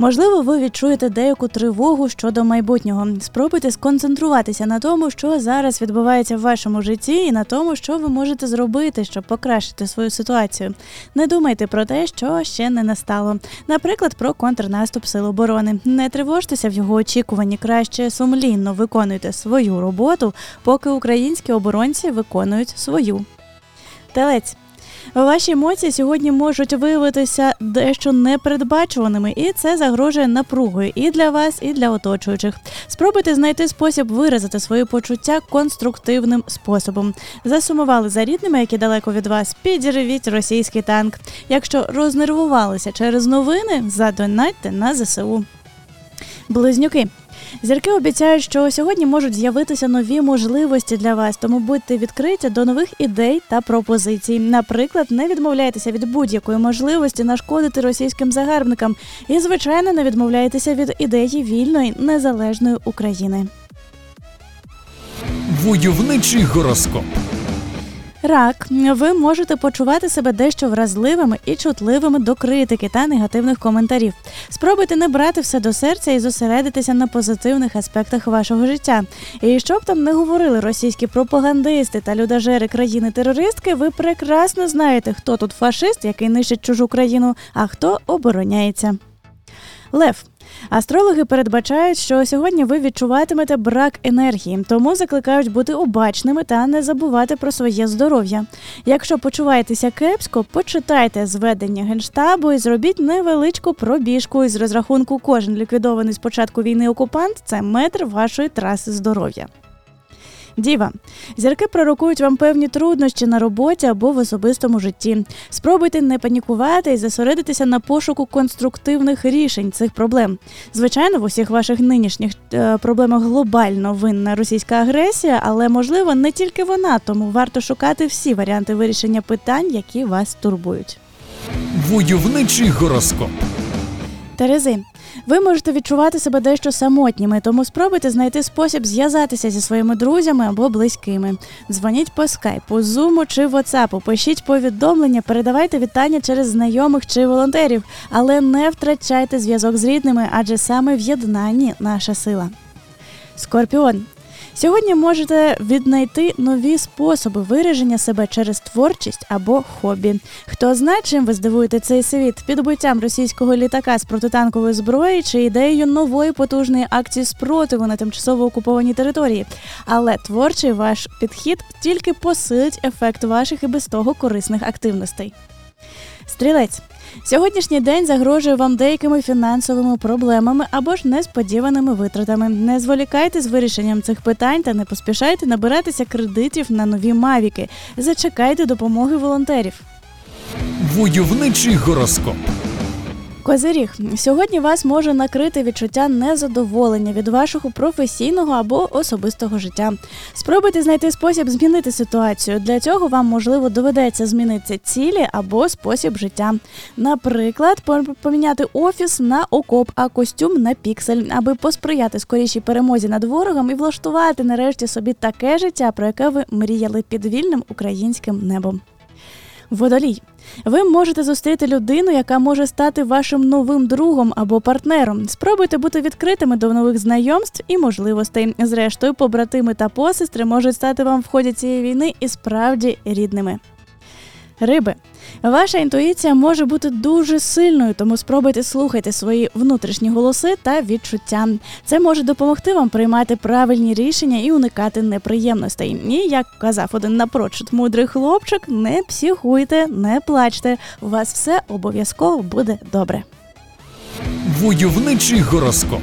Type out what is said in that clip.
Можливо, ви відчуєте деяку тривогу щодо майбутнього. Спробуйте сконцентруватися на тому, що зараз відбувається в вашому житті, і на тому, що ви можете зробити, щоб покращити свою ситуацію. Не думайте про те, що ще не настало. Наприклад, про контрнаступ сил оборони. Не тривожтеся в його очікуванні. Краще сумлінно виконуйте свою роботу, поки українські оборонці виконують свою. Телець. Ваші емоції сьогодні можуть виявитися дещо непередбачуваними, і це загрожує напругою і для вас, і для оточуючих. Спробуйте знайти спосіб виразити свої почуття конструктивним способом. Засумували за рідними, які далеко від вас. Підірвіть російський танк. Якщо рознервувалися через новини, задонатьте на ЗСУ. Близнюки. Зірки обіцяють, що сьогодні можуть з'явитися нові можливості для вас, тому будьте відкриті до нових ідей та пропозицій. Наприклад, не відмовляйтеся від будь-якої можливості нашкодити російським загарбникам і, звичайно, не відмовляйтеся від ідеї вільної незалежної України. Войовничий гороскоп. Рак, ви можете почувати себе дещо вразливими і чутливими до критики та негативних коментарів. Спробуйте не брати все до серця і зосередитися на позитивних аспектах вашого життя. І щоб там не говорили російські пропагандисти та людожери країни-терористки, ви прекрасно знаєте, хто тут фашист, який нищить чужу країну, а хто обороняється. Лев. Астрологи передбачають, що сьогодні ви відчуватимете брак енергії, тому закликають бути обачними та не забувати про своє здоров'я. Якщо почуваєтеся кепсько, почитайте зведення генштабу і зробіть невеличку пробіжку із розрахунку. Кожен ліквідований з початку війни окупант це метр вашої траси здоров'я. Діва, зірки пророкують вам певні труднощі на роботі або в особистому житті. Спробуйте не панікувати і зосередитися на пошуку конструктивних рішень цих проблем. Звичайно, в усіх ваших нинішніх е, проблемах глобально винна російська агресія, але можливо не тільки вона, тому варто шукати всі варіанти вирішення питань, які вас турбують. Войовничий гороскоп. Терези, ви можете відчувати себе дещо самотніми, тому спробуйте знайти спосіб зв'язатися зі своїми друзями або близькими. Дзвоніть по скайпу, зуму чи ватсапу, пишіть повідомлення, передавайте вітання через знайомих чи волонтерів, але не втрачайте зв'язок з рідними, адже саме в єднанні наша сила. Скорпіон. Сьогодні можете віднайти нові способи вираження себе через творчість або хобі. Хто знає, чим ви здивуєте цей світ підбиттям російського літака з протитанкової зброї чи ідеєю нової потужної акції спротиву на тимчасово окупованій території. Але творчий ваш підхід тільки посилить ефект ваших і без того корисних активностей. Стрілець. Сьогоднішній день загрожує вам деякими фінансовими проблемами або ж несподіваними витратами. Не зволікайте з вирішенням цих питань та не поспішайте набиратися кредитів на нові мавіки. Зачекайте допомоги волонтерів. Войовничий гороскоп. Козиріг, сьогодні вас може накрити відчуття незадоволення від вашого професійного або особистого життя. Спробуйте знайти спосіб змінити ситуацію. Для цього вам можливо доведеться змінити цілі або спосіб життя. Наприклад, поміняти офіс на окоп, а костюм на піксель, аби посприяти скорішій перемозі над ворогом і влаштувати нарешті собі таке життя, про яке ви мріяли під вільним українським небом. Водолій. Ви можете зустріти людину, яка може стати вашим новим другом або партнером. Спробуйте бути відкритими до нових знайомств і можливостей. Зрештою, побратими та посестри можуть стати вам в ході цієї війни і справді рідними. Риби. Ваша інтуїція може бути дуже сильною, тому спробуйте слухати свої внутрішні голоси та відчуття. Це може допомогти вам приймати правильні рішення і уникати неприємностей. І як казав один напрочуд мудрий хлопчик, не психуйте, не плачте. У вас все обов'язково буде добре. Войовничий гороскоп.